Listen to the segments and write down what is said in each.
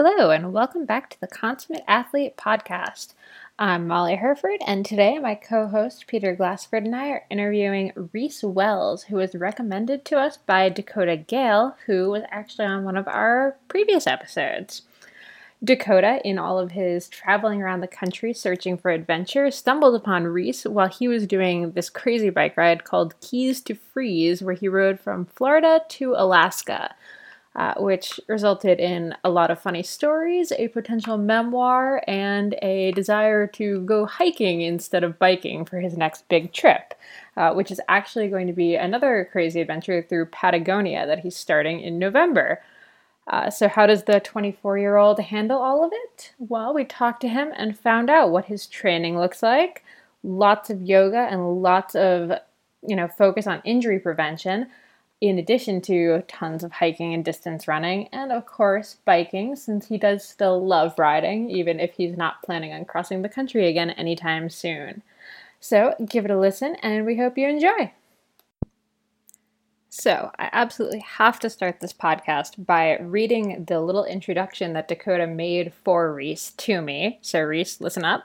Hello, and welcome back to the Consummate Athlete Podcast. I'm Molly Hurford, and today my co host Peter Glassford and I are interviewing Reese Wells, who was recommended to us by Dakota Gale, who was actually on one of our previous episodes. Dakota, in all of his traveling around the country searching for adventure, stumbled upon Reese while he was doing this crazy bike ride called Keys to Freeze, where he rode from Florida to Alaska uh, which resulted in a lot of funny stories, a potential memoir, and a desire to go hiking instead of biking for his next big trip, uh, which is actually going to be another crazy adventure through Patagonia that he's starting in November. Uh, so, how does the 24 year old handle all of it? Well, we talked to him and found out what his training looks like. Lots of yoga and lots of, you know, focus on injury prevention in addition to tons of hiking and distance running, and of course, biking, since he does still love riding, even if he's not planning on crossing the country again anytime soon. So, give it a listen, and we hope you enjoy. So, I absolutely have to start this podcast by reading the little introduction that Dakota made for Reese to me. So, Reese, listen up.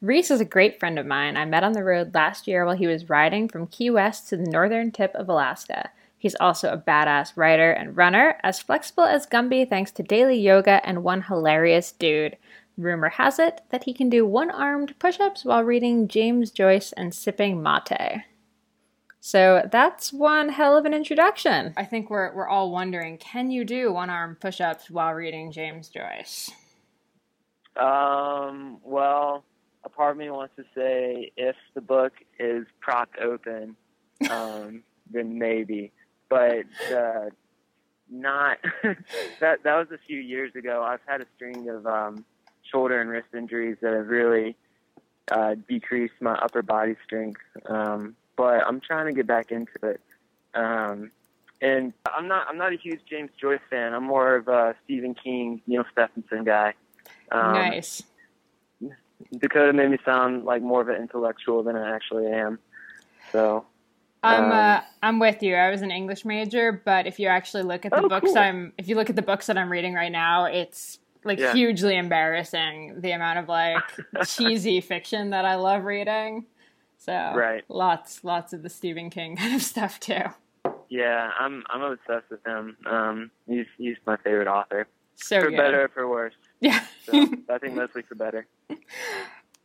Reese is a great friend of mine I met on the road last year while he was riding from Key West to the northern tip of Alaska. He's also a badass writer and runner, as flexible as Gumby thanks to daily yoga and one hilarious dude. Rumor has it that he can do one armed push ups while reading James Joyce and sipping mate. So that's one hell of an introduction. I think we're, we're all wondering can you do one armed push ups while reading James Joyce? Um, well, a part of me wants to say if the book is propped open, um, then maybe but uh, not that. That was a few years ago. I've had a string of um, shoulder and wrist injuries that have really uh, decreased my upper body strength. Um, but I'm trying to get back into it. Um, and I'm not. I'm not a huge James Joyce fan. I'm more of a Stephen King, Neal Stephenson guy. Um, nice. Dakota made me sound like more of an intellectual than I actually am. So I'm um, uh, I'm with you. I was an English major, but if you actually look at the oh, books cool. I'm if you look at the books that I'm reading right now, it's like yeah. hugely embarrassing the amount of like cheesy fiction that I love reading. So right. lots lots of the Stephen King kind of stuff too. Yeah, I'm I'm obsessed with him. Um, he's he's my favorite author. So for good. better or for worse. Yeah, so, I think mostly for better.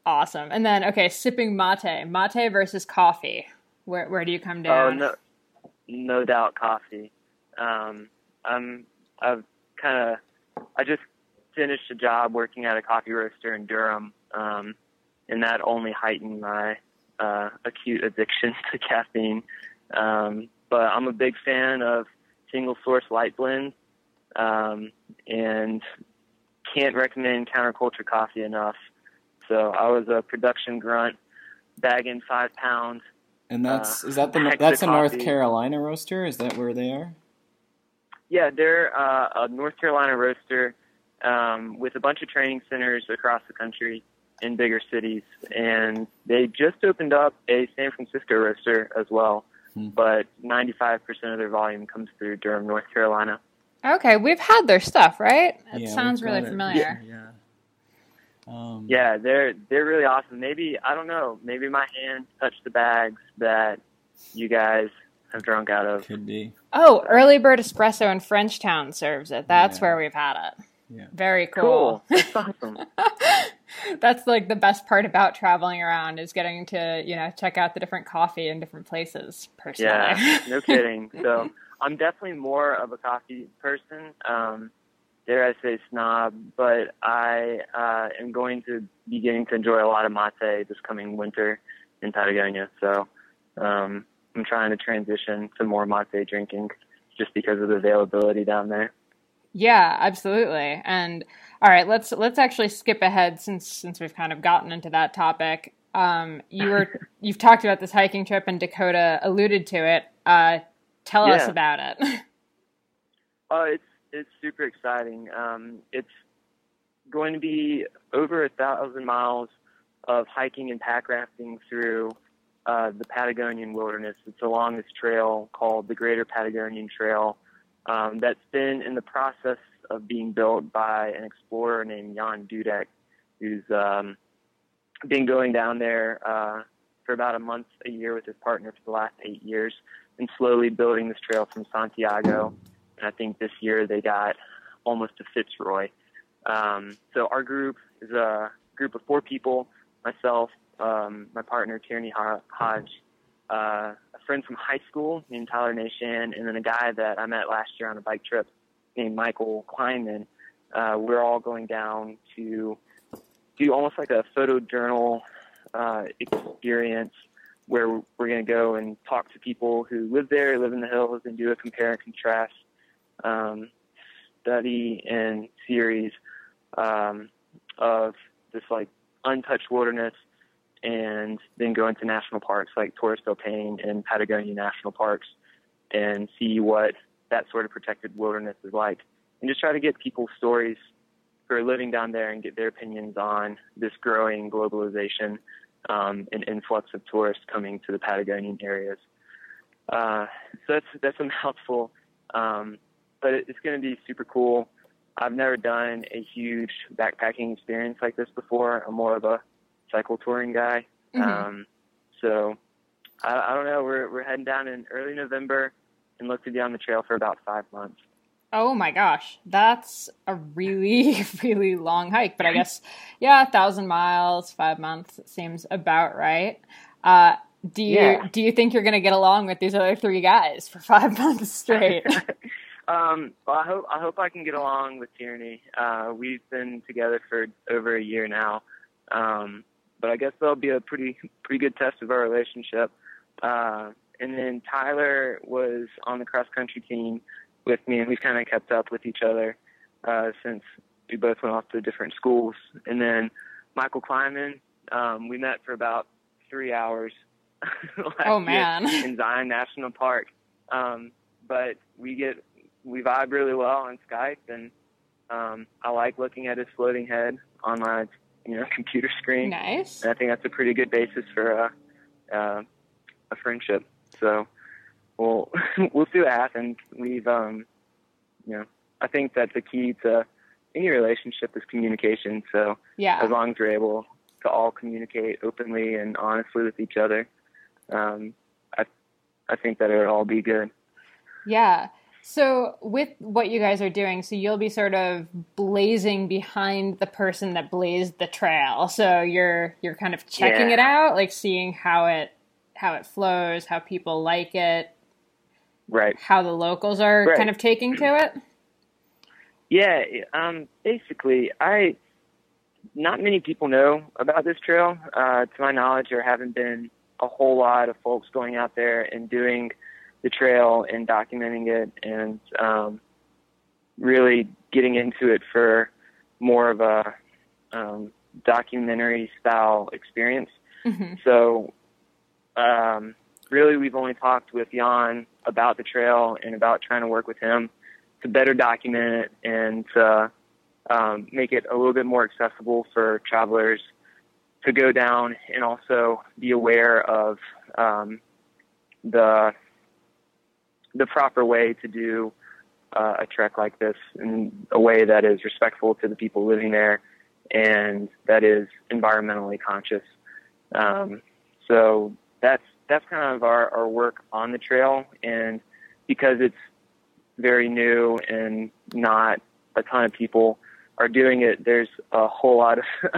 Awesome. And then okay, sipping mate, mate versus coffee. Where where do you come down? Oh no, no doubt coffee. Um, I'm I've kind of I just finished a job working at a coffee roaster in Durham, um, and that only heightened my uh, acute addiction to caffeine. Um, but I'm a big fan of single source light blends, um, and can't recommend counterculture coffee enough. So I was a production grunt, bagging five pounds and that's uh, is that the that's a North Carolina roaster? Is that where they are? Yeah, they're uh, a North Carolina roaster um, with a bunch of training centers across the country in bigger cities, and they just opened up a San Francisco roaster as well. Hmm. But 95% of their volume comes through Durham, North Carolina. Okay, we've had their stuff, right? It yeah, sounds really familiar. Yeah. yeah. Um, yeah, they're they're really awesome. Maybe I don't know. Maybe my hand touched the bags that you guys have drunk out of. Could be. Oh, Early Bird Espresso in Frenchtown serves it. That's yeah. where we've had it. Yeah. Very cool. cool. That's awesome. That's like the best part about traveling around is getting to you know check out the different coffee in different places. Personally, yeah, no kidding. So I'm definitely more of a coffee person. Um, dare I say snob, but I uh, am going to be getting to enjoy a lot of mate this coming winter in Patagonia. So um, I'm trying to transition to more mate drinking just because of the availability down there. Yeah, absolutely. And all right, let's let's actually skip ahead since since we've kind of gotten into that topic. Um, you were you've talked about this hiking trip, and Dakota alluded to it. Uh, tell yeah. us about it. Uh, it's it's super exciting. Um, it's going to be over a thousand miles of hiking and pack rafting through uh, the Patagonian wilderness. It's along this trail called the Greater Patagonian Trail um, that's been in the process of being built by an explorer named Jan Dudek, who's um, been going down there uh, for about a month a year with his partner for the last eight years and slowly building this trail from Santiago. I think this year they got almost to Fitzroy. Um, so our group is a group of four people, myself, um, my partner Tierney Hodge, uh, a friend from high school named Tyler Nation, and then a guy that I met last year on a bike trip named Michael Kleinman. Uh, we're all going down to do almost like a photo journal uh, experience where we're going to go and talk to people who live there, live in the hills, and do a compare and contrast um, study and series um, of this like untouched wilderness and then go into national parks like Torres del Paine and Patagonia National Parks and see what that sort of protected wilderness is like. And just try to get people's stories who are living down there and get their opinions on this growing globalization um, and influx of tourists coming to the Patagonian areas. Uh, so that's that's a mouthful, um, but it's going to be super cool. I've never done a huge backpacking experience like this before. I'm more of a cycle touring guy. Mm-hmm. Um, so I, I don't know. We're we're heading down in early November and look to be on the trail for about five months. Oh my gosh, that's a really, really long hike. But I guess, yeah, a thousand miles, five months seems about right. Uh, do you yeah. do you think you're going to get along with these other three guys for five months straight? um, well, I hope I hope I can get along with Tierney. Uh, we've been together for over a year now, um, but I guess that'll be a pretty pretty good test of our relationship. Uh, and then Tyler was on the cross country team with me, and we've kind of kept up with each other uh, since we both went off to different schools. And then Michael Kleinman, um, we met for about three hours. oh man! in Zion National Park, um, but we get we vibe really well on Skype, and um, I like looking at his floating head on my you know computer screen. Nice. And I think that's a pretty good basis for a uh, a friendship. So we'll we'll see what happens. We've um, you know, I think that the key to any relationship is communication. So yeah, as long as we're able to all communicate openly and honestly with each other, um, I I think that it'll all be good. Yeah. So with what you guys are doing, so you'll be sort of blazing behind the person that blazed the trail. So you're you're kind of checking yeah. it out, like seeing how it how it flows, how people like it, right how the locals are right. kind of taking to it yeah um basically i not many people know about this trail uh to my knowledge there haven't been a whole lot of folks going out there and doing the trail and documenting it and um really getting into it for more of a um documentary style experience mm-hmm. so um really we've only talked with Jan about the trail and about trying to work with him to better document it and uh, um, make it a little bit more accessible for travelers to go down and also be aware of um, the the proper way to do uh, a trek like this in a way that is respectful to the people living there and that is environmentally conscious. Um, so that's that's kind of our, our work on the trail. And because it's very new and not a ton of people are doing it, there's a whole lot of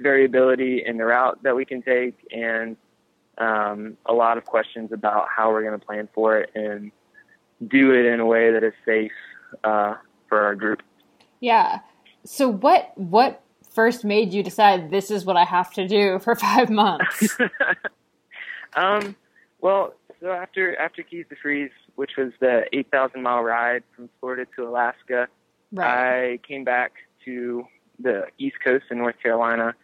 variability in the route that we can take and um, a lot of questions about how we're going to plan for it and do it in a way that is safe uh, for our group. Yeah. So what what first made you decide this is what I have to do for five months? Um, well, so after after Keys to Freeze, which was the 8,000 mile ride from Florida to Alaska, right. I came back to the East Coast in North Carolina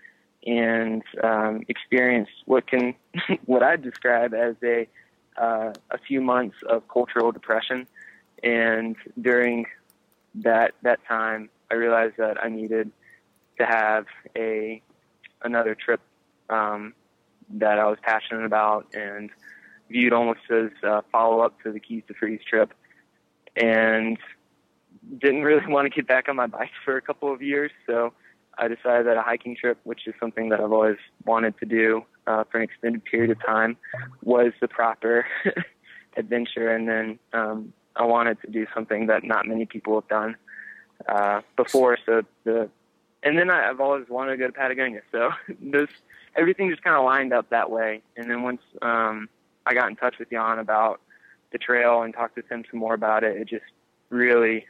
and um, experienced what can what I describe as a uh, a few months of cultural depression. And during that that time, I realized that I needed to have a another trip um, that I was passionate about and viewed almost as a follow up to the Keys to Freeze trip. And didn't really want to get back on my bike for a couple of years, so I decided that a hiking trip, which is something that I've always wanted to do uh, for an extended period of time, was the proper adventure. And then um, I wanted to do something that not many people have done uh, before. So the and then I, I've always wanted to go to Patagonia. So this everything just kind of lined up that way. And then once um, I got in touch with Jan about the trail and talked with him some more about it, it just really,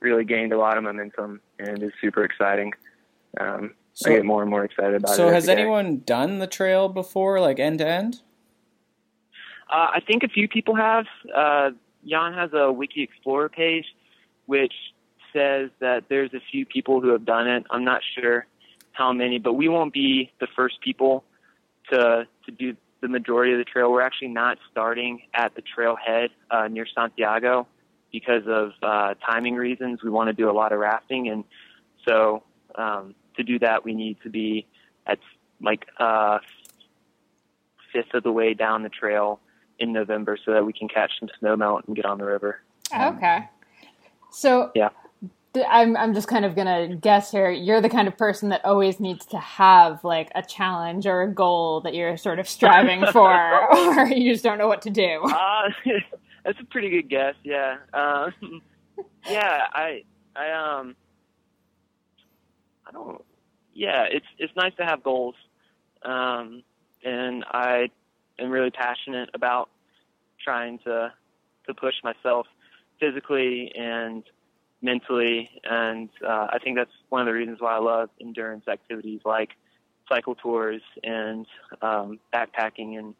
really gained a lot of momentum and is super exciting. Um, so, I get more and more excited about so it. So, has anyone done the trail before, like end to end? Uh, I think a few people have. Uh, Jan has a Wikiexplora page, which says that there's a few people who have done it. I'm not sure how many, but we won't be the first people to to do the majority of the trail. We're actually not starting at the trailhead uh, near Santiago because of uh, timing reasons. We want to do a lot of rafting, and so um, to do that, we need to be at like uh, fifth of the way down the trail in November so that we can catch some snow melt and get on the river. Okay. So yeah. I'm I'm just kind of gonna guess here. You're the kind of person that always needs to have like a challenge or a goal that you're sort of striving for, or you just don't know what to do. Uh, that's a pretty good guess. Yeah. Um, yeah. I I um I don't. Yeah, it's it's nice to have goals, um, and I am really passionate about trying to to push myself physically and mentally, and uh, I think that's one of the reasons why I love endurance activities like cycle tours and um, backpacking and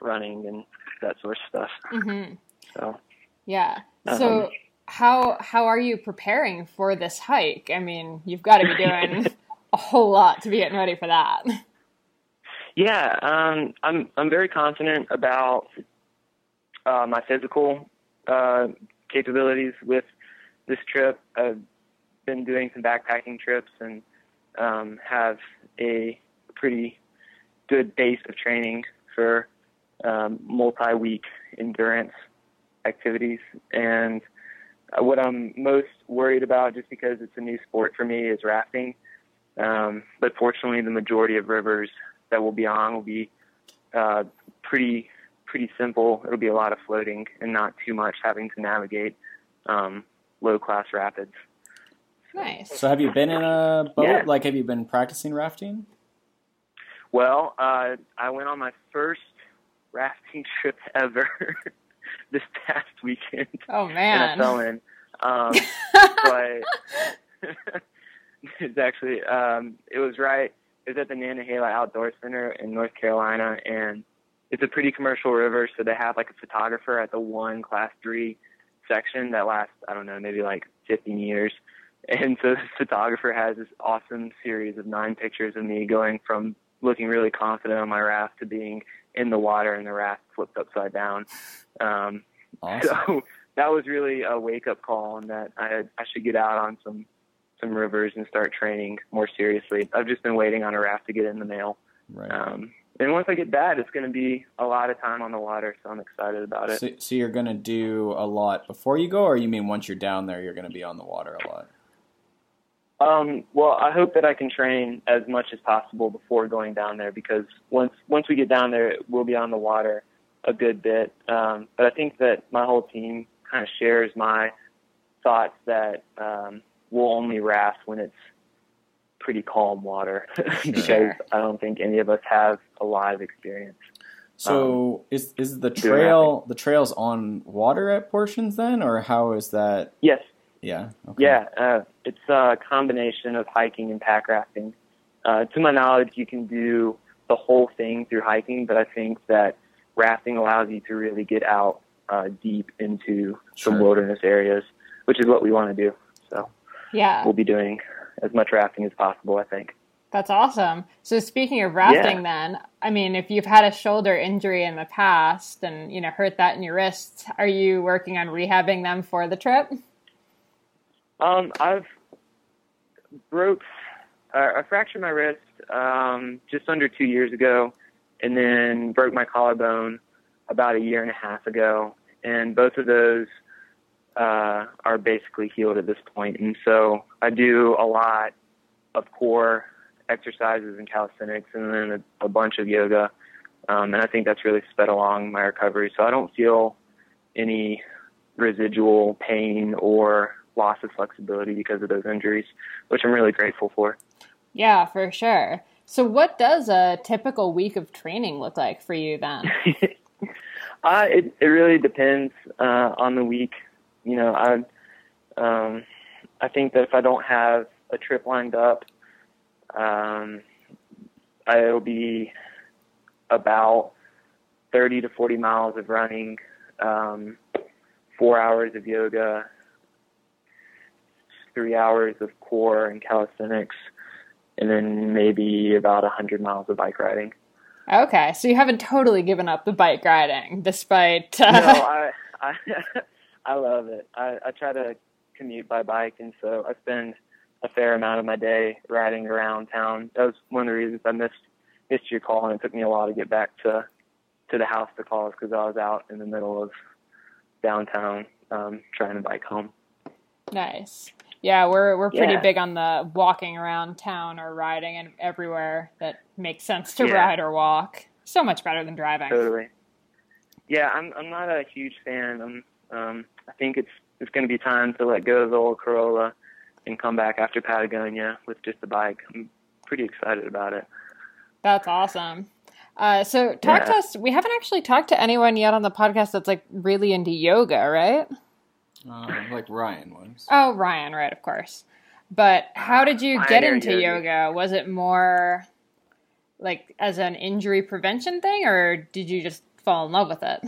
running and that sort of stuff. Mm-hmm. So yeah, so. How how are you preparing for this hike? I mean, you've got to be doing a whole lot to be getting ready for that. Yeah, um, I'm I'm very confident about uh, my physical uh, capabilities with this trip. I've been doing some backpacking trips and um, have a pretty good base of training for um, multi-week endurance activities and what I'm most worried about, just because it's a new sport for me, is rafting. Um, but fortunately, the majority of rivers that we'll be on will be uh, pretty pretty simple. It'll be a lot of floating and not too much having to navigate um, low class rapids. Nice. So, have you been in a boat? Yeah. Like, have you been practicing rafting? Well, uh, I went on my first rafting trip ever. this past weekend. Oh man! And I fell in. Um, but it's actually um, it was right. It was at the Nantahala Outdoor Center in North Carolina, and it's a pretty commercial river. So they have like a photographer at the one class three section that lasts I don't know maybe like 15 years. And so this photographer has this awesome series of nine pictures of me going from looking really confident on my raft to being in the water and the raft flipped upside down. Um, awesome. So that was really a wake up call, and that I I should get out on some some rivers and start training more seriously. I've just been waiting on a raft to get in the mail. Right. Um, and once I get that, it's going to be a lot of time on the water, so I'm excited about it. So, so you're going to do a lot before you go, or you mean once you're down there, you're going to be on the water a lot? Um, well, I hope that I can train as much as possible before going down there because once once we get down there, we'll be on the water a good bit. Um, but I think that my whole team kind of shares my thoughts that um, we'll only raft when it's pretty calm water because sure. I don't think any of us have a lot of experience. So um, is is the trail the trails on water at portions then, or how is that? Yes. Yeah. Okay. Yeah, uh, it's a combination of hiking and pack rafting. Uh, to my knowledge, you can do the whole thing through hiking, but I think that rafting allows you to really get out uh, deep into sure. some wilderness areas, which is what we want to do. So yeah, we'll be doing as much rafting as possible. I think. That's awesome. So speaking of rafting, yeah. then I mean, if you've had a shoulder injury in the past and you know hurt that in your wrists, are you working on rehabbing them for the trip? Um, I've broke, uh, I fractured my wrist um, just under two years ago, and then broke my collarbone about a year and a half ago. And both of those uh, are basically healed at this point. and so I do a lot of core exercises and calisthenics, and then a, a bunch of yoga, um, and I think that's really sped along my recovery. So I don't feel any residual pain or loss of flexibility because of those injuries, which I'm really grateful for. Yeah, for sure. So, what does a typical week of training look like for you then? uh, it it really depends uh, on the week. You know, I um, I think that if I don't have a trip lined up, um, it'll be about 30 to 40 miles of running, um, four hours of yoga, three hours of core and calisthenics, and then maybe about 100 miles of bike riding. Okay, so you haven't totally given up the bike riding, despite. Uh... No, I, I, I love it. I, I try to commute by bike, and so I spend a fair amount of my day riding around town. That was one of the reasons I missed missed your call, and it took me a while to get back to to the house to call us because I was out in the middle of downtown um, trying to bike home. Nice. Yeah, we're we're pretty Yeah. big on the walking around town or riding and everywhere that makes sense to Yeah. ride or walk. So much better than driving. Totally. Yeah, I'm I'm not a huge fan. I'm um I think it's it's going to be time to let go of the old Corolla and come back after Patagonia with just a bike. I'm pretty excited about it. That's awesome. Uh, so talk to us. We haven't actually talked to anyone yet on the podcast that's like really into yoga, right? Uh, like Ryan was. Oh, Ryan, right, of course. But how did you get into yoga. yoga? Was it more like as an injury prevention thing, or did you just fall in love with it?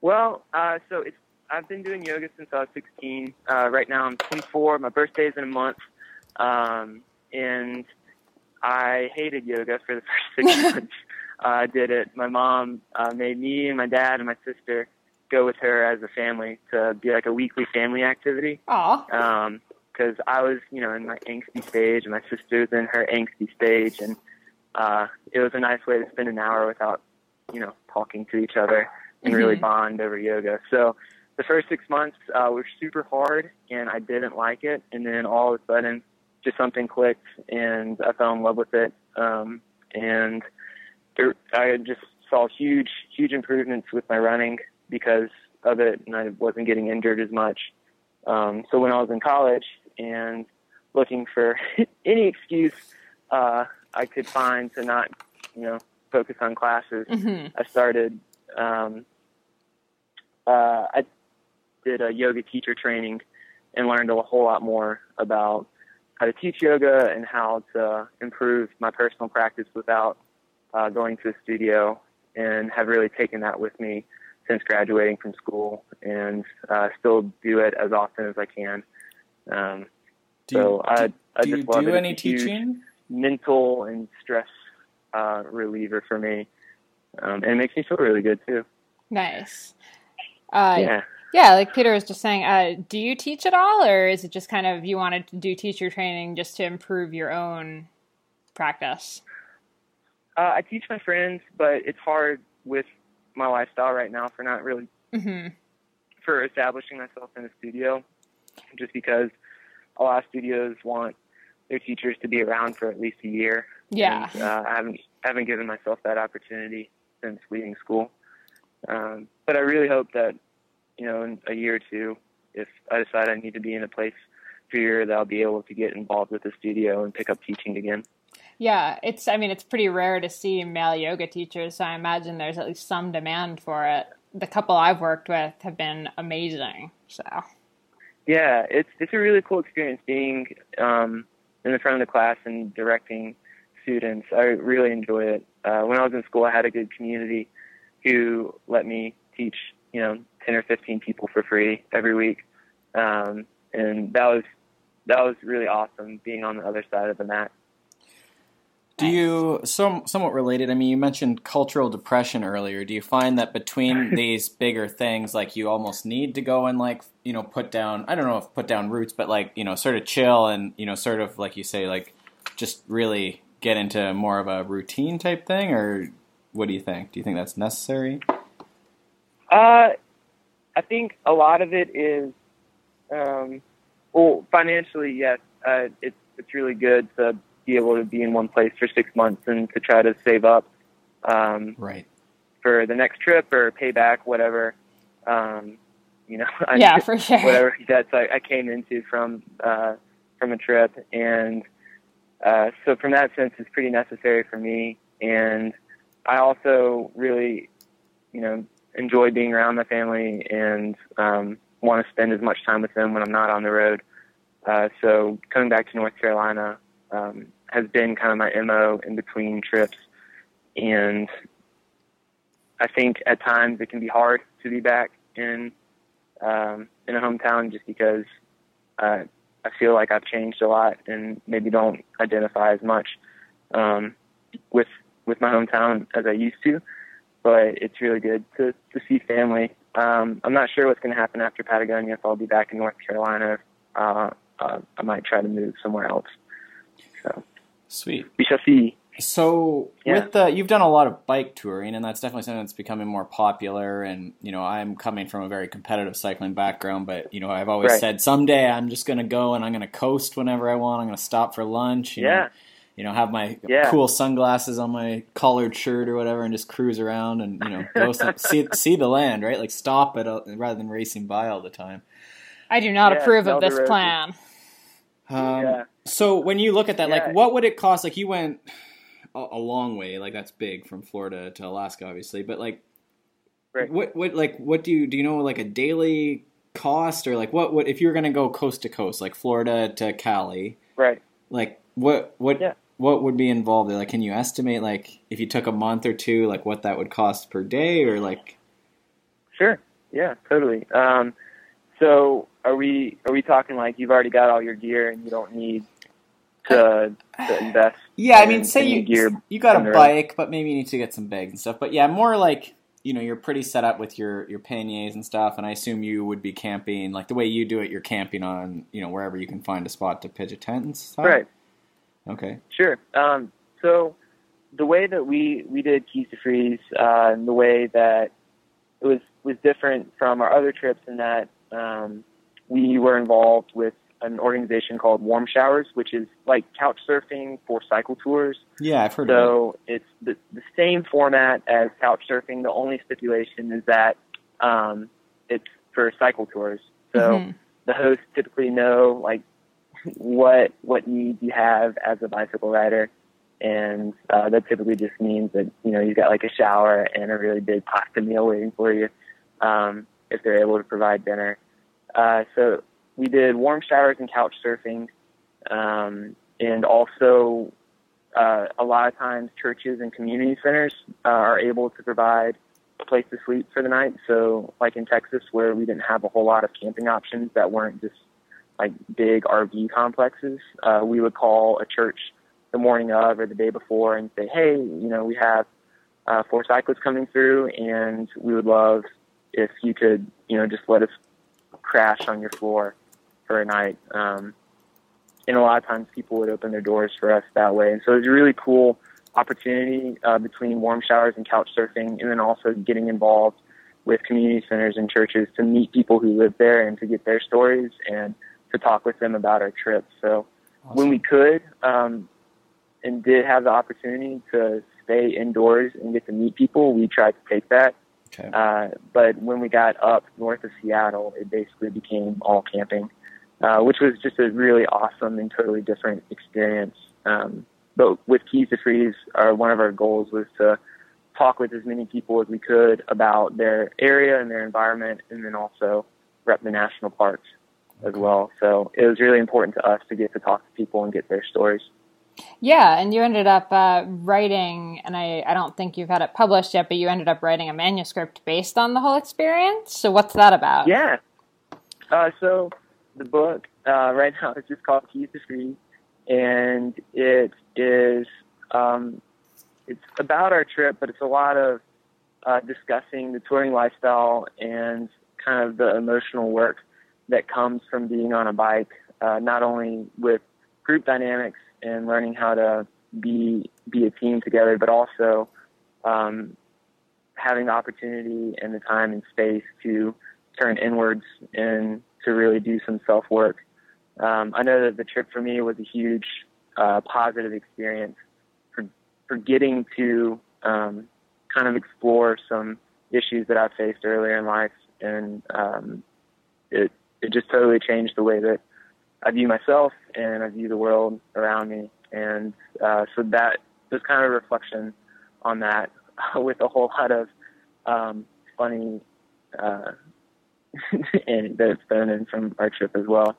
Well, uh, so it's I've been doing yoga since I was 16. Uh, right now I'm 24. My birthday's in a month, um, and I hated yoga for the first six months. Uh, I did it. My mom uh, made me and my dad and my sister go with her as a family to be like a weekly family activity. Aw. because I was, you know, in my angsty stage, and my sister was in her angsty stage, and uh, it was a nice way to spend an hour without, you know, talking to each other and really Mhm. bond over yoga. So the first six months uh, were super hard, and I didn't like it, and then all of a sudden, just something clicked, and I fell in love with it, um, and there, I just saw huge, huge improvements with my running because of it, and I wasn't getting injured as much. Um, so when I was in college and looking for any excuse uh, I could find to not, you know, focus on classes, hmm I started. Um, uh, I did a yoga teacher training and learned a whole lot more about how to teach yoga and how to improve my personal practice without uh, going to a studio, and have really taken that with me since graduating from school, and uh, still do it as often as I can. Um, Do you, so I, do, I do you love do it. any It's a huge teaching? mental and stress uh, reliever for me, um, and it makes me feel really good too. Nice. Uh, yeah. Yeah, like Peter was just saying, uh, do you teach at all, or is it just kind of you wanted to do teacher training just to improve your own practice? Uh, I teach my friends, but it's hard with my lifestyle right now for not really hmm for establishing myself in a studio, just because a lot of studios want their teachers to be around for at least a year. Yeah. And, uh, I haven't haven't given myself that opportunity since leaving school. Um, but I really hope that you know in a year or two, if I decide I need to be in a place for a year, that I'll be able to get involved with the studio and pick up teaching again. Yeah, it's. I mean, it's pretty rare to see male yoga teachers, so I imagine there's at least some demand for it. The couple I've worked with have been amazing. So Yeah, it's it's a really cool experience being um, in the front of the class and directing students. I really enjoy it. Uh, when I was in school, I had a good community who let me teach, you know, ten or fifteen people for free every week, um, and that was that was really awesome being on the other side of the mat. Do you some somewhat related? I mean, you mentioned cultural depression earlier. Do you find that between these bigger things, like you almost need to go and like you know put down? I don't know if put down roots, but like you know sort of chill and you know sort of like you say like just really get into more of a routine type thing, or what do you think? Do you think that's necessary? Uh, I think a lot of it is, um, well, financially, yes, uh, it's it's really good to be able to be in one place for six months and to try to save up, um, right, for the next trip or pay back whatever, um, you know, I, yeah, for sure, whatever debts I, I came into from uh, from a trip, and uh, so from that sense, it's pretty necessary for me, and I also really, you know, enjoy being around my family and um, want to spend as much time with them when I'm not on the road. Uh, so coming back to North Carolina um, has been kind of my mo in between trips, and I think at times it can be hard to be back in um, in a hometown just because uh, I feel like I've changed a lot and maybe don't identify as much um, with with my hometown as I used to but it's really good to to see family. Um, I'm not sure what's going to happen after Patagonia. If I'll be back in North Carolina, uh, uh, I might try to move somewhere else. So sweet. We shall see. So yeah. with the you've done a lot of bike touring, and that's definitely something that's becoming more popular. And you know, I'm coming from a very competitive cycling background, but you know, I've always right. said someday I'm just going to go and I'm going to coast whenever I want. I'm going to stop for lunch. yeah. Know, you know, have my yeah. cool sunglasses on my collared shirt or whatever, and just cruise around and you know go some, see see the land, right? Like stop it uh, rather than racing by all the time. I do not yeah, approve of this plan. Um, yeah. So when you look at that, like, what would it cost? Like, you went a, a, long way. Like, that's big from Florida to Alaska, obviously. But like, right. what what like what do you do? You know, like a daily cost or like what what if you're going to go coast to coast, like Florida to Cali, right? Like what what yeah what would be involved there? Like, can you estimate like if you took a month or two, like what that would cost per day, or like? Sure. Yeah. Totally. Um, so are we are we talking like you've already got all your gear and you don't need to, to invest? Yeah, I mean, say you gear you got a bike, but maybe you need to get some bags and stuff. But yeah, more like you know you're pretty set up with your your panniers and stuff, and I assume you would be camping like the way you do it. You're camping on you know wherever you can find a spot to pitch a tent and stuff. Right. Okay. Sure. Um, so the way that we, we did Keys to Freeze uh, and the way that it was was different from our other trips in that um, we were involved with an organization called Warm Showers, which is like couch surfing for cycle tours. Yeah, I've heard so it's the, the same format as couch surfing. The only stipulation is that um, it's for cycle tours. So mm-hmm. the hosts typically know like what what needs you have as a bicycle rider, and uh, that typically just means that you know you've got like a shower and a really big pasta meal waiting for you um, if they're able to provide dinner. Uh, so we did warm showers and couch surfing, um, and also uh, a lot of times churches and community centers uh, are able to provide a place to sleep for the night. So, like in Texas, where we didn't have a whole lot of camping options that weren't just like big RV complexes, uh, we would call a church the morning of or the day before and say, hey, you know, we have uh, four cyclists coming through, and we would love if you could, you know, just let us crash on your floor for a night. Um, and a lot of times people would open their doors for us that way. And so it was a really cool opportunity uh, between warm showers and couch surfing, and then also getting involved with community centers and churches to meet people who live there and to get their stories and to talk with them about our trip. So awesome. when we could um, and did have the opportunity to stay indoors and get to meet people, we tried to take that. Okay. Uh, but when we got up north of Seattle, it basically became all camping, uh, which was just a really awesome and totally different experience. Um, but with Keys to Freeze, our, one of our goals was to talk with as many people as we could about their area and their environment, and then also rep the national parks as well. So it was really important to us to get to talk to people and get their stories. Yeah, and you ended up uh, writing, and I, I don't think you've had it published yet, but you ended up writing a manuscript based on the whole experience. So what's that about? Yeah. Uh, so the book uh, right now is just called Keys to Freeze, and it is um, it's about our trip, but it's a lot of uh, discussing the touring lifestyle and kind of the emotional work that comes from being on a bike, uh, not only with group dynamics and learning how to be be a team together, but also um, having the opportunity and the time and space to turn inwards and to really do some self work. Um, I know that the trip for me was a huge uh, positive experience for for getting to um, kind of explore some issues that I faced earlier in life, and um, it it just totally changed the way that I view myself and I view the world around me. And uh, so that was kind of reflection on that, with a whole lot of um, funny uh, anecdotes thrown in from our trip as well.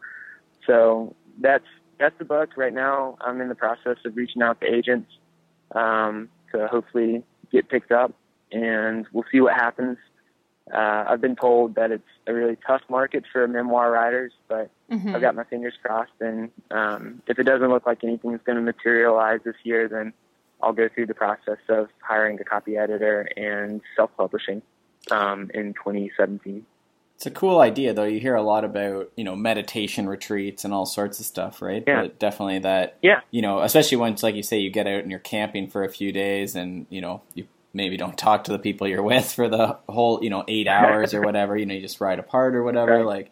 So that's that's the book right now. I'm in the process of reaching out to agents um, to hopefully get picked up, and we'll see what happens. Uh, I've been told that it's a really tough market for memoir writers, but mm-hmm. I've got my fingers crossed. And um, if it doesn't look like anything's going to materialize this year, then I'll go through the process of hiring a copy editor and self-publishing um, in 2017. It's a cool idea, though. You hear a lot about you know meditation retreats and all sorts of stuff, right? Yeah. But definitely that. Yeah. You know, especially once, like you say, you get out and you're camping for a few days, and you know you maybe don't talk to the people you're with for the whole you know eight hours or whatever. You know, you just ride apart or whatever. Right. Like,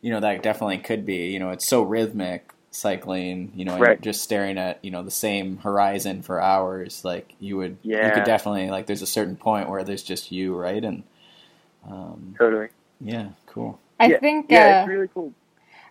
you know, that definitely could be. You know, it's so rhythmic cycling. You know, right. just staring at you know the same horizon for hours. Like you would, yeah. you could definitely like. There's a certain point where there's just you, right? And um, totally. Yeah, cool. I yeah, think yeah, uh, it's really cool.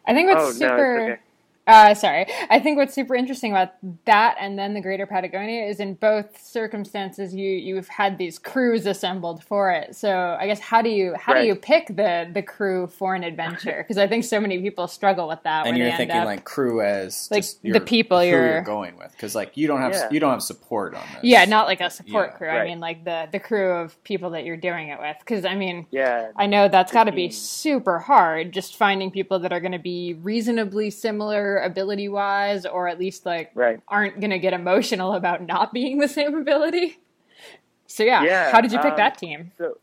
I think what's oh, super no, okay. Uh, sorry. I think what's super interesting about that and then the Greater Patagonia is in both circumstances you you've had these crews assembled for it. So I guess how do you how right. do you pick the the crew for an adventure? Because I think so many people struggle with that. And you're thinking up, like crew as like the people you're, you're, going with because like you don't have yeah. you don't have support on this. Yeah, not like a support Yeah, crew. right. I mean like the the crew of people that you're doing it with. Because I mean. Yeah. I know that's got to be super hard just finding people that are going to be reasonably similar ability wise or at least like Right. aren't going to get emotional about not being the same ability. So yeah, Yeah, how did you pick um, that team? So,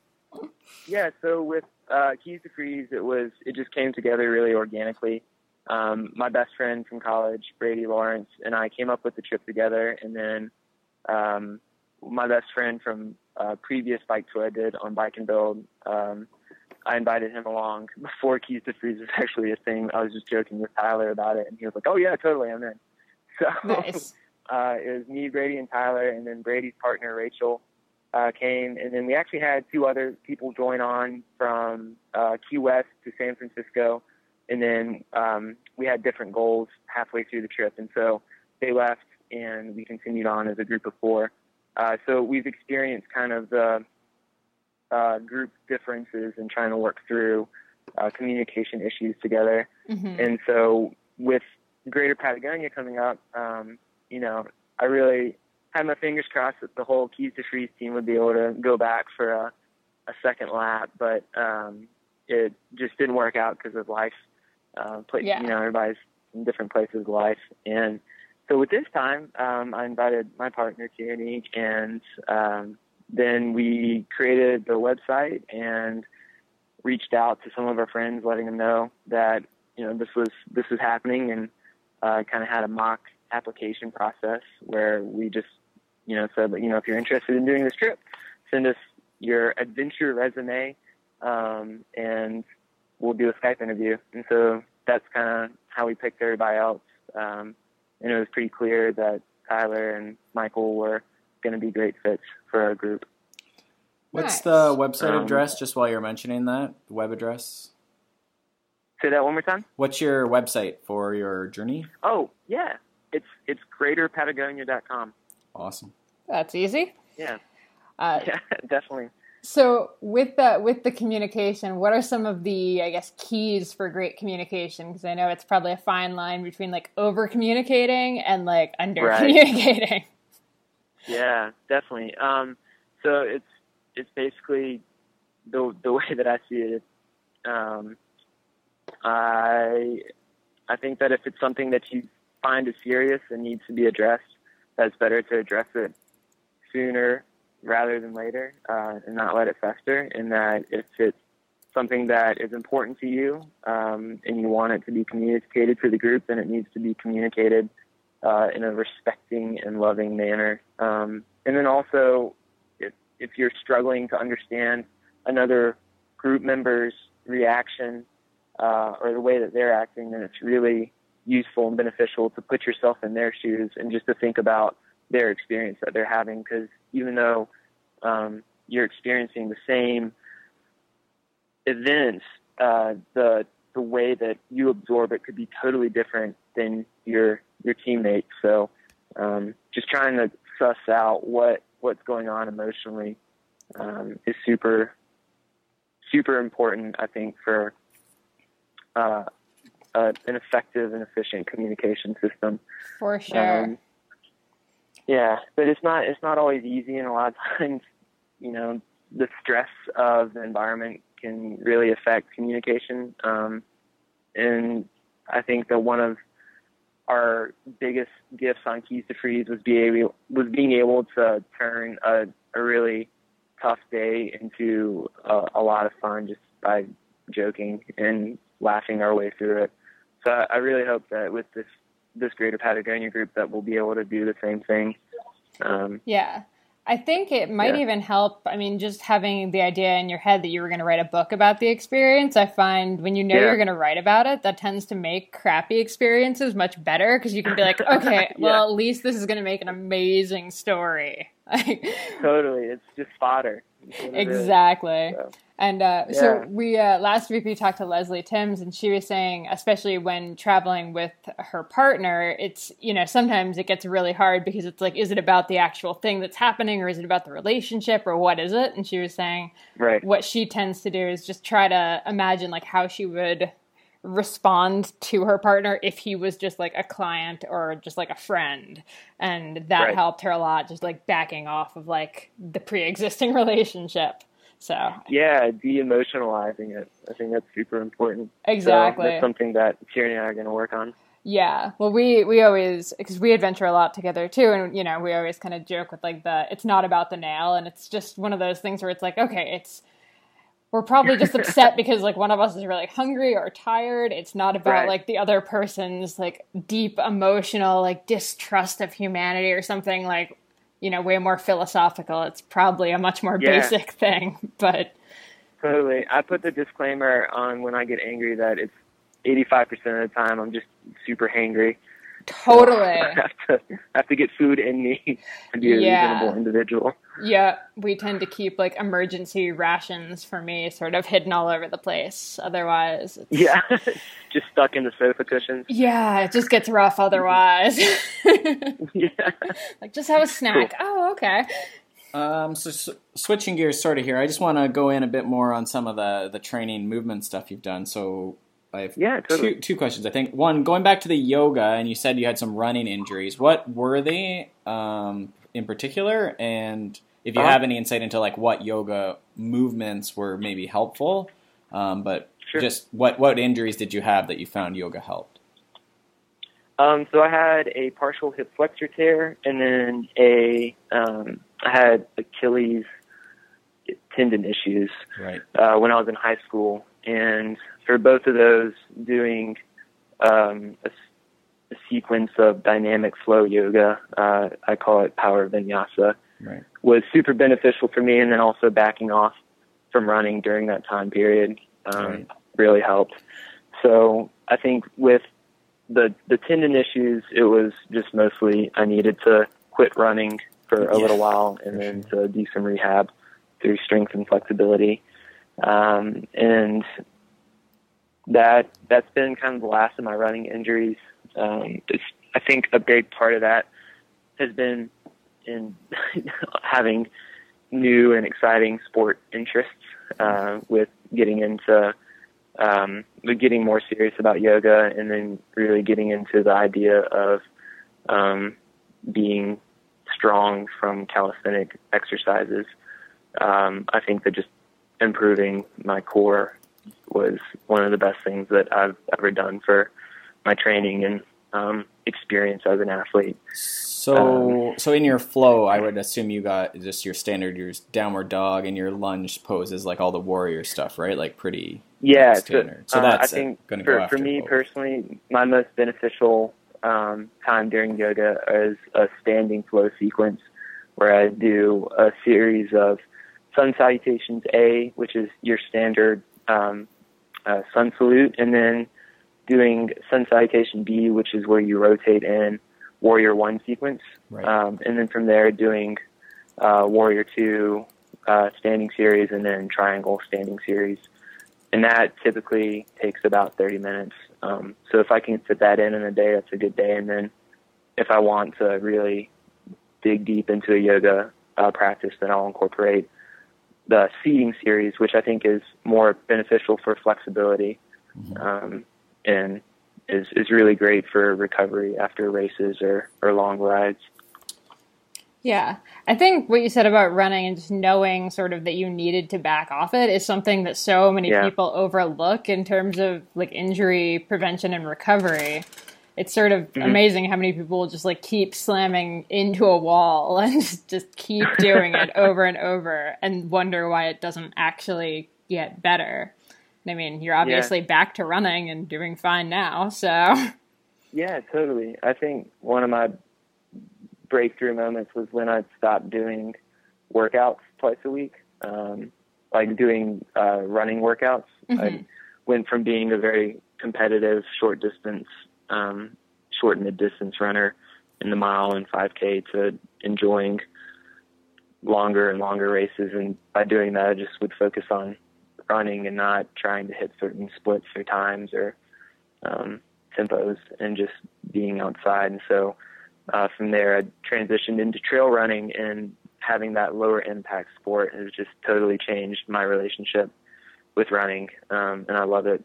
yeah, so with uh, Keys to Freeze, it was it just came together really organically. Um, my best friend from college, Brady Lawrence, and I came up with the trip together, and then um, my best friend from uh, previous bike tour I did on Bike and Build, um, I invited him along before Keys to Freeze was actually a thing. I was just joking with Tyler about it, and he was like, "Oh yeah, totally, I'm in." So Nice. uh, it was me, Brady, and Tyler, and then Brady's partner Rachel uh, came, and then we actually had two other people join on from uh, Key West to San Francisco, and then um, we had different goals halfway through the trip, and so they left, and we continued on as a group of four. Uh, so we've experienced kind of the uh, group differences and trying to work through uh, communication issues together. Mhm. And so with Greater Patagonia coming up, um, you know, I really had my fingers crossed that the whole Keys to Freeze team would be able to go back for a, a second lap, but um, it just didn't work out because of life. Uh, play, Yeah. You know, everybody's in different places of life. And so with this time, um, I invited my partner, Tierney, and um, then we created the website and reached out to some of our friends, letting them know that you know this was this was happening, and uh, kind of had a mock application process where we just you know said you know if you're interested in doing this trip, send us your adventure resume, um, and we'll do a Skype interview. And so that's kind of how we picked everybody else. Um, and it was pretty clear that Tyler and Michael were going to be great fits for our group. What's Nice. the website Um, address? Just while you're mentioning that, the web address. Say that one more time. What's your website for your journey? Oh, yeah. It's it's greaterpatagonia.com. Awesome. That's easy. Yeah. Uh, Yeah, definitely. So with the with the communication, what are some of the I guess keys for great communication? Because I know it's probably a fine line between like over communicating and like under communicating. Yeah, definitely. Um, so it's it's basically the the way that I see it. Um, I I think that if it's something that you find is serious and needs to be addressed, that's better to address it sooner rather than later, uh, and not let it fester. And that if it's something that is important to you um, and you want it to be communicated to the group, then it needs to be communicated uh, in a respecting and loving manner. Um, and then also, if, if you're struggling to understand another group member's reaction uh, or the way that they're acting, then it's really useful and beneficial to put yourself in their shoes and just to think about their experience that they're having. Because even though um, you're experiencing the same events, uh, the the way that you absorb it could be totally different than your your teammates. So um, just trying to suss out what what's going on emotionally um, is super super important. I think for uh, uh, an effective and efficient communication system. For sure. Um, yeah, but it's not it's not always easy, and a lot of times, you know, the stress of the environment can really affect communication. Um, and I think that one of our biggest gifts on Keys to Freeze was be able was being able to turn a, a really tough day into a, a lot of fun just by joking and laughing our way through it. So I, I really hope that with this this greater Patagonia group that we'll be able to do the same thing. Um, yeah. I think it might yeah. even help. I mean, just having the idea in your head that you were going to write a book about the experience, I find when you know yeah. you're going to write about it, that tends to make crappy experiences much better because you can be like, okay, well, yeah. at least this is going to make an amazing story. totally. It's just fodder. Exactly. So. And uh, yeah. so we uh, last week we talked to Leslie Timms, and she was saying, especially when traveling with her partner, it's you know sometimes it gets really hard because it's like, is it about the actual thing that's happening, or is it about the relationship, or what is it? And she was saying, right. what she tends to do is just try to imagine like how she would respond to her partner if he was just like a client or just like a friend and that right. helped her a lot just like backing off of like the pre-existing relationship so yeah, de-emotionalizing it. I think that's super important. Exactly. So that's something that Tierney and I are going to work on. Yeah, well, we we always because we adventure a lot together too, and you know we always kind of joke with like the it's not about the nail, and it's just one of those things where it's like okay, it's we're probably just upset because like one of us is really hungry or tired. It's not about right. like the other person's like deep emotional like distrust of humanity or something like you know way more philosophical. It's probably a much more yeah. basic thing, but totally. I put the disclaimer on when I get angry that it's 85% of the time I'm just super hangry. Totally. So I have to I have to get food in me to be a yeah. reasonable individual. Yeah, we tend to keep like emergency rations for me sort of hidden all over the place. Otherwise, yeah, just stuck in the sofa cushions. Yeah, it just gets rough otherwise. yeah, like just have a snack. Cool. Oh, okay. Um, so, so, switching gears, sort of here. I just want to go in a bit more on some of the the training movement stuff you've done. So, I have yeah, totally. two two questions. I think one going back to the yoga, and you said you had some running injuries. What were they um, in particular, and if you uh-huh. have any insight into like what yoga movements were maybe helpful, um, but sure. just what what injuries did you have that you found yoga helped? Um, so I had a partial hip flexor tear, and then a um, I had Achilles tendon issues right. uh, when I was in high school, and for both of those, doing um, a, a, sequence of dynamic flow yoga, uh, I call it power vinyasa, right. was super beneficial for me. And then also backing off from running during that time period um, right. really helped. So I think with the the tendon issues, it was just mostly I needed to quit running for a yeah, little while and then sure. to do some rehab through strength and flexibility. Um, and that that's been kind of the last of my running injuries. Um, I think a big part of that has been in having new and exciting sport interests uh, with getting into um, getting more serious about yoga and then really getting into the idea of um, being strong from calisthenic exercises. Um, I think that just improving my core was one of the best things that I've ever done for my training and um, experience as an athlete. So, um, so in your flow, I would assume you got just your standard, your downward dog, and your lunge poses, like all the warrior stuff, right? Like pretty yeah standard. So, so uh, that's I think for, go for me both. personally, my most beneficial um, time during yoga is a standing flow sequence where I do a series of sun salutations A, which is your standard um, uh, sun salute, and then doing sun salutation B, which is where you rotate in warrior one sequence, Right. um, and then from there doing uh, warrior two uh, standing series, and then triangle standing series, and that typically takes about 30 minutes. Um, so if I can fit that in in a day, that's a good day. And then if I want to really dig deep into a yoga uh, practice, then I'll incorporate the seeding series, which I think is more beneficial for flexibility um, and is, is really great for recovery after races or, or long rides. Yeah. I think what you said about running and just knowing sort of that you needed to back off it is something that so many Yeah. people overlook in terms of like injury prevention and recovery. It's sort of amazing how many people just like keep slamming into a wall and just- keep doing it over and over and wonder why it doesn't actually get better. I mean, you're obviously back to running and doing fine now, so Yeah, totally. I think one of my breakthrough moments was when I stopped doing workouts twice a week, um, like doing uh, running workouts. I Mhm. went from being a very competitive short distance, um, short and mid distance runner in the mile and 5K to enjoying longer and longer races. And by doing that, I just would focus on running and not trying to hit certain splits or times or um, tempos and just being outside. And so uh, from there, I transitioned into trail running and having that lower impact sport has just totally changed my relationship with running. Um, and I love it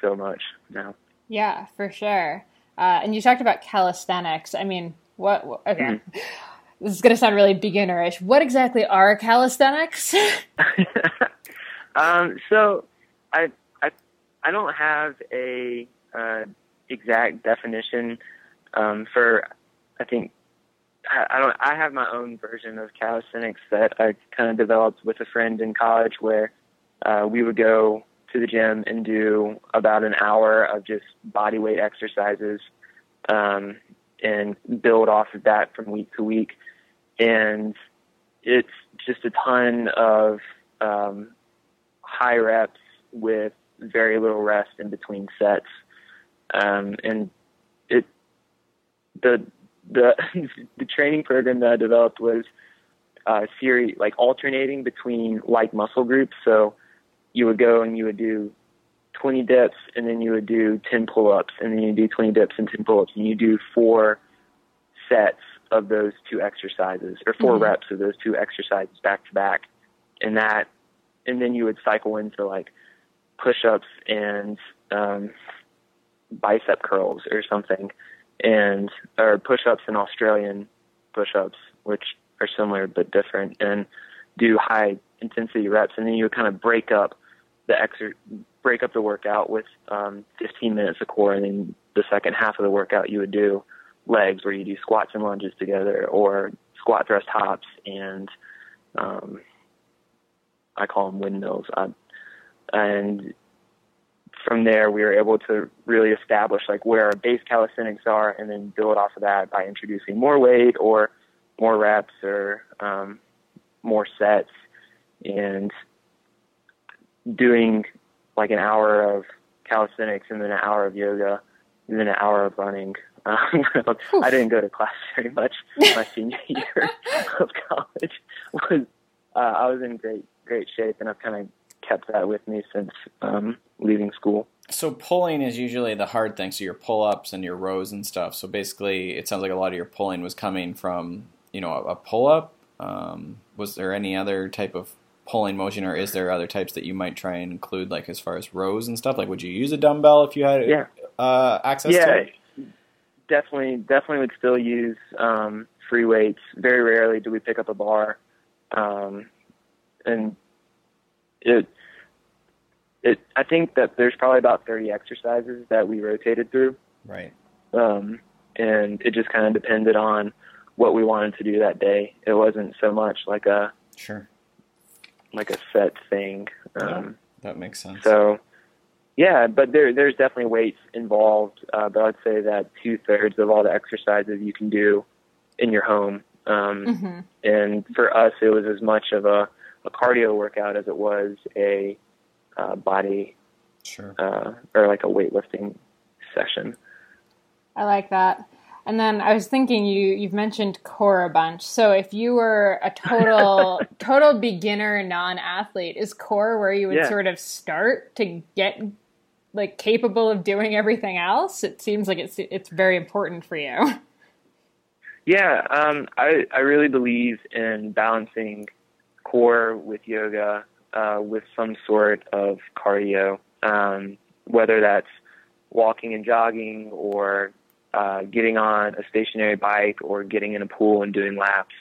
so much now. Yeah, for sure. Uh, and you talked about calisthenics. I mean, what? what- Okay, this is going to sound really beginnerish. What exactly are calisthenics? um, so I, I, I don't have a uh, exact definition um, for. I think I, I don't. I have my own version of calisthenics that I kind of developed with a friend in college, where uh, we would go to the gym and do about an hour of just body weight exercises, um, and build off of that from week to week. And it's just a ton of um, high reps with very little rest in between sets. Um, and it the the the training program that I developed was uh, series like alternating between like muscle groups. So you would go and you would do 20 dips, and then you would do 10 pull-ups, and then you do 20 dips and 10 pull-ups, and you do four sets of those two exercises or 4 Mhm. reps of those two exercises back to back, and that, and then you would cycle into like push-ups and um, bicep curls or something, and or push-ups and Australian push-ups, which are similar but different, and do high intensity reps, and then you would kind of break up the exer- break up the workout with um, 15 minutes of core, and then the second half of the workout you would do legs, where you do squats and lunges together, or squat thrust hops, and um, I call them windmills. I, and from there, we were able to really establish like where our base calisthenics are, and then build off of that by introducing more weight or more reps or um, more sets, and doing like an hour of calisthenics and then an hour of yoga and then an hour of running. Um, I didn't go to class very much my senior year of college. Was uh, I was in great great shape, and I've kind of kept that with me since um, leaving school. So pulling is usually the hard thing. So your pull-ups and your rows and stuff. So basically, it sounds like a lot of your pulling was coming from you know a, a pull-up. Um, was there any other type of pulling motion, or is there other types that you might try and include, like as far as rows and stuff? Like, would you use a dumbbell if you had Yeah. uh, access to yeah, it? definitely, definitely would still use um, free weights. Very rarely do we pick up a bar, um, and it, it. I think that there's probably about 30 exercises that we rotated through, Right. um, and it just kind of depended on what we wanted to do that day. It wasn't so much like a Sure. Like a set thing. Um, That makes sense. So, yeah, but there there's definitely weights involved. Uh, but I'd say that two thirds of all the exercises you can do in your home. Um, hmm And for us, it was as much of a, a cardio workout as it was a uh, body Sure. uh, or like a weightlifting session. I like that. And then I was thinking you you've mentioned core a bunch. So if you were a total total beginner non-athlete, is core where you would Yeah. sort of start to get like capable of doing everything else? It seems like it's it's very important for you. Yeah, um, I I really believe in balancing core with yoga uh, with some sort of cardio, um, whether that's walking and jogging or uh, getting on a stationary bike or getting in a pool and doing laps.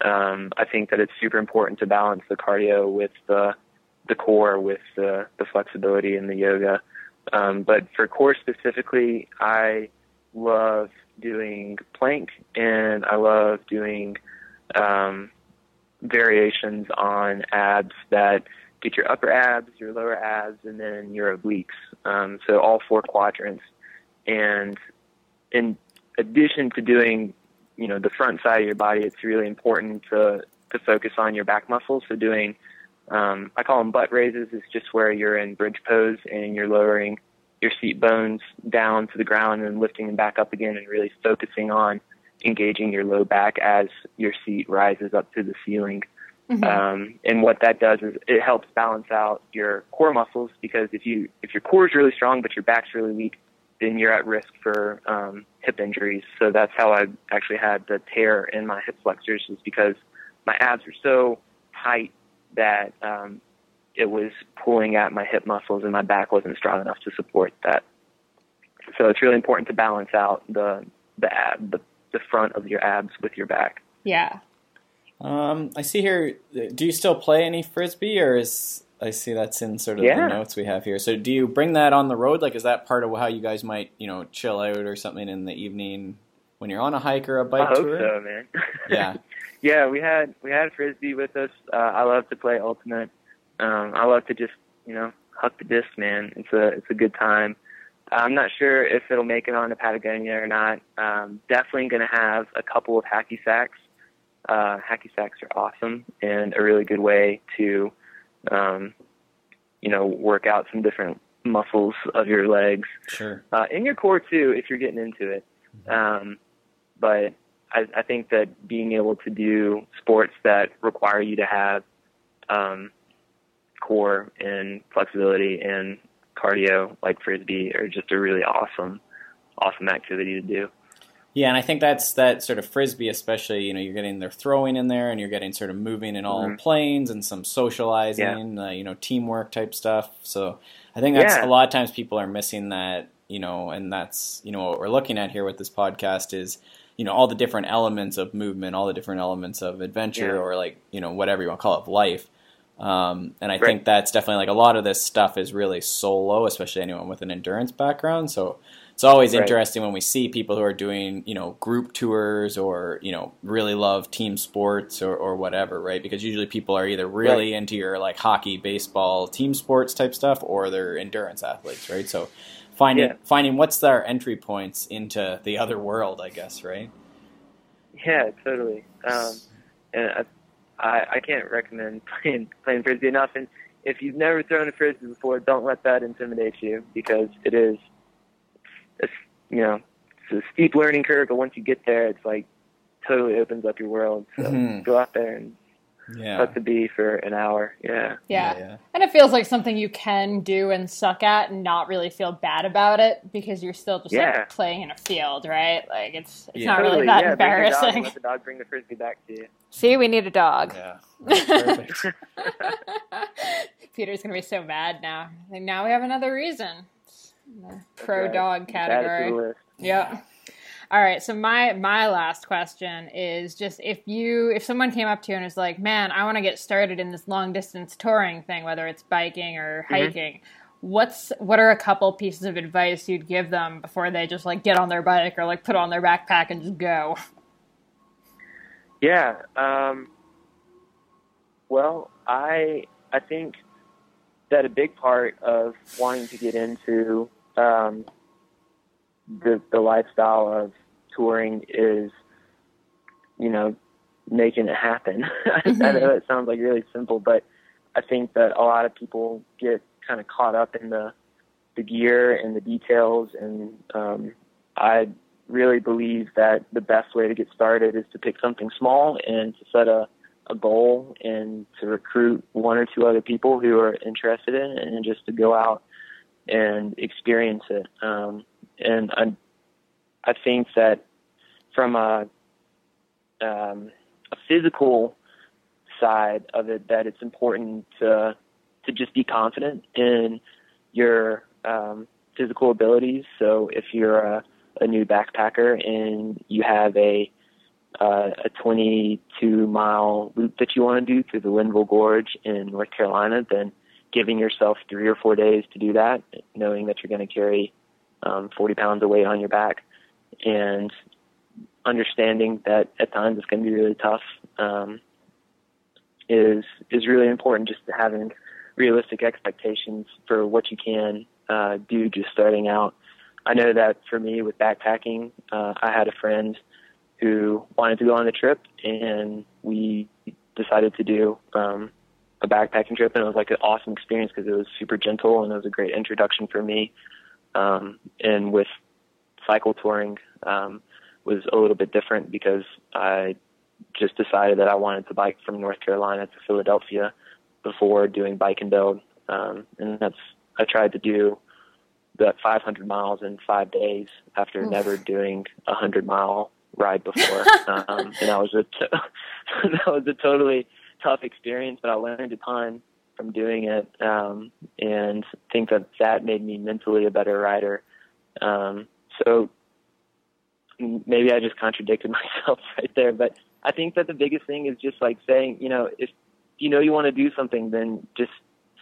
Um, I think that it's super important to balance the cardio with the the core with the, the flexibility and the yoga. Um, but for core specifically, I love doing plank and I love doing um, variations on abs that get your upper abs, your lower abs, and then your obliques. Um, so all four quadrants. And in addition to doing, you know, the front side of your body, it's really important to to focus on your back muscles. So doing, um, I call them butt raises. It's just where you're in bridge pose and you're lowering your seat bones down to the ground and lifting them back up again, and really focusing on engaging your low back as your seat rises up to the ceiling. Um, and what that does is it helps balance out your core muscles because if you if your core is really strong but your back's really weak, then you're at risk for um, hip injuries. So that's how I actually had the tear in my hip flexors is because my abs were so tight that um, it was pulling at my hip muscles and my back wasn't strong enough to support that. So it's really important to balance out the the ab the, the front of your abs with your back. Yeah. Um, I see here. Do you still play any frisbee, or is I see that's in sort of Yeah. the notes we have here? So, do you bring that on the road? Like, is that part of how you guys might, you know, chill out or something in the evening when you're on a hike or a bike I hope tour? so, man. Yeah. yeah, we had we had frisbee with us. Uh, I love to play ultimate. Um, I love to just you know huck the disc, man. It's a it's a good time. I'm not sure if it'll make it on to Patagonia or not. Um, definitely going to have a couple of hacky sacks. Uh, hacky sacks are awesome and a really good way to, um, you know, work out some different muscles of your legs Sure. uh, in your core too if you're getting into it. Um, but I, I think that being able to do sports that require you to have um, core and flexibility and cardio like frisbee are just a really awesome, awesome activity to do. Yeah, and I think that's that sort of frisbee, especially. You know, you're getting their throwing in there, and you're getting sort of moving in all Mhm. planes and some socializing, uh, you know, teamwork type stuff. So I think that's Yeah. a lot of times people are missing that. You know, and that's you know what we're looking at here with this podcast is you know all the different elements of movement, all the different elements of adventure, Yeah. or like you know whatever you want to call it, life. Um, and I Right. think that's definitely like a lot of this stuff is really solo, especially anyone with an endurance background. So it's always Right. interesting when we see people who are doing you know group tours or you know really love team sports or, or whatever right because usually people are either really into your like hockey baseball team sports type stuff or they're endurance athletes right so finding Yeah. finding what's their entry points into the other world i guess right Yeah, totally. Um, and I, I, I can't recommend playing playing frisbee enough. And if you've never thrown a frisbee before, don't let that intimidate you because it's, you know, it's a steep learning curve. But once you get there, it's like totally opens up your world. So Mhm. go out there and yeah let the bee for an hour. Yeah. Yeah. yeah And it feels like something you can do and suck at and not really feel bad about it because you're still just Yeah. like playing in a field, right? Like it's it's Yeah. not really that yeah, bring your embarrassing. Let the dog bring the frisbee back to you. See, we need a dog. yeah Peter's gonna be so mad now. Like now we have another reason. It's in the pro right. dog Add it to the category. Yep. All right. So my my last question is just if you if someone came up to you and was like, "Man, I want to get started in this long distance touring thing, whether it's biking or Mm-hmm. hiking." What's what are a couple pieces of advice you'd give them before they just like get on their bike or like put on their backpack and just go? Yeah. Um, well, I I think that a big part of wanting to get into um, the the lifestyle of touring is, you know, making it happen. I know it sounds like really simple, but I think that a lot of people get kind of caught up in the the gear and the details. And um, I really believe that the best way to get started is to pick something small and to set a, a goal and to recruit one or two other people who are interested in it and just to go out and experience it. Um, and I, I think that from a, um, a physical side of it, that it's important to to just be confident in your um, physical abilities. So if you're a, a new backpacker and you have a uh, a 22 mile loop that you want to do through the Linville Gorge in North Carolina, then giving yourself three or four days to do that, knowing that you're going to carry um, 40 pounds of weight on your back, and understanding that at times it's going to be really tough um, is is really important. Just having realistic expectations for what you can uh, do just starting out. I know that for me with backpacking, uh, I had a friend who wanted to go on the trip, and we decided to do um, a backpacking trip, and it was like an awesome experience because it was super gentle and it was a great introduction for me. Um, and with cycle touring um, was a little bit different because I just decided that I wanted to bike from North Carolina to Philadelphia before doing bike and build, um, and that's I tried to do that 500 miles in five days after Oof. never doing a hundred mile ride before, um, and that was a t- that was a totally tough experience, but I learned a ton from doing it, um, and think that that made me mentally a better rider. Um, so maybe I just contradicted myself right there, but I think that the biggest thing is just like saying, you know, if you know you want to do something, then just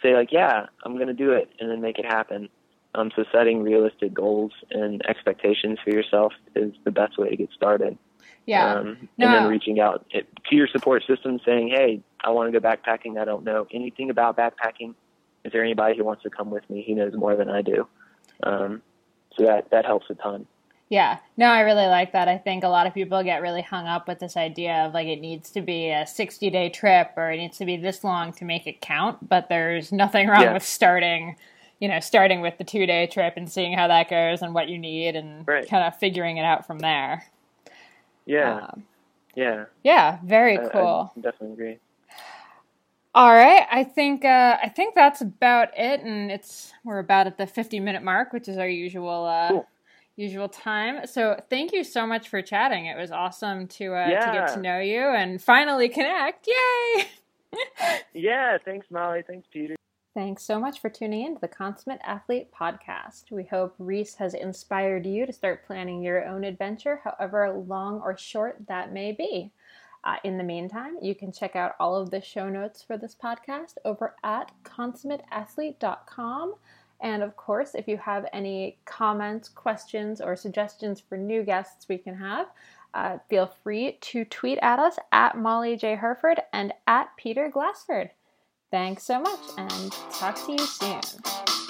say like, yeah, I'm going to do it, and then make it happen. Um, so setting realistic goals and expectations for yourself is the best way to get started. Yeah. Um, no. And then reaching out to your support system saying, hey, I want to go backpacking. I don't know anything about backpacking. Is there anybody who wants to come with me? He knows more than I do. Um, so that, that helps a ton. Yeah, no, I really like that. I think a lot of people get really hung up with this idea of like it needs to be a 60 day trip or it needs to be this long to make it count, but there's nothing wrong yeah. with starting, you know, starting with the two day trip and seeing how that goes and what you need and right. kind of figuring it out from there. Yeah. Um, yeah. Yeah, very cool. I, I definitely agree. All right, I think uh, I think that's about it, and it's we're about at the fifty minute mark, which is our usual uh, cool usual time. So thank you so much for chatting. It was awesome to uh, yeah. to get to know you and finally connect. Yay! yeah, thanks Molly. Thanks Peter. Thanks so much for tuning in to the Consummate Athlete podcast. We hope Reese has inspired you to start planning your own adventure, however long or short that may be. Uh, in the meantime, you can check out all of the show notes for this podcast over at consummateathlete.com. And of course, if you have any comments, questions, or suggestions for new guests we can have, uh, feel free to tweet at us at Molly J. Hurford and at Peter Glassford. Thanks so much and talk to you soon.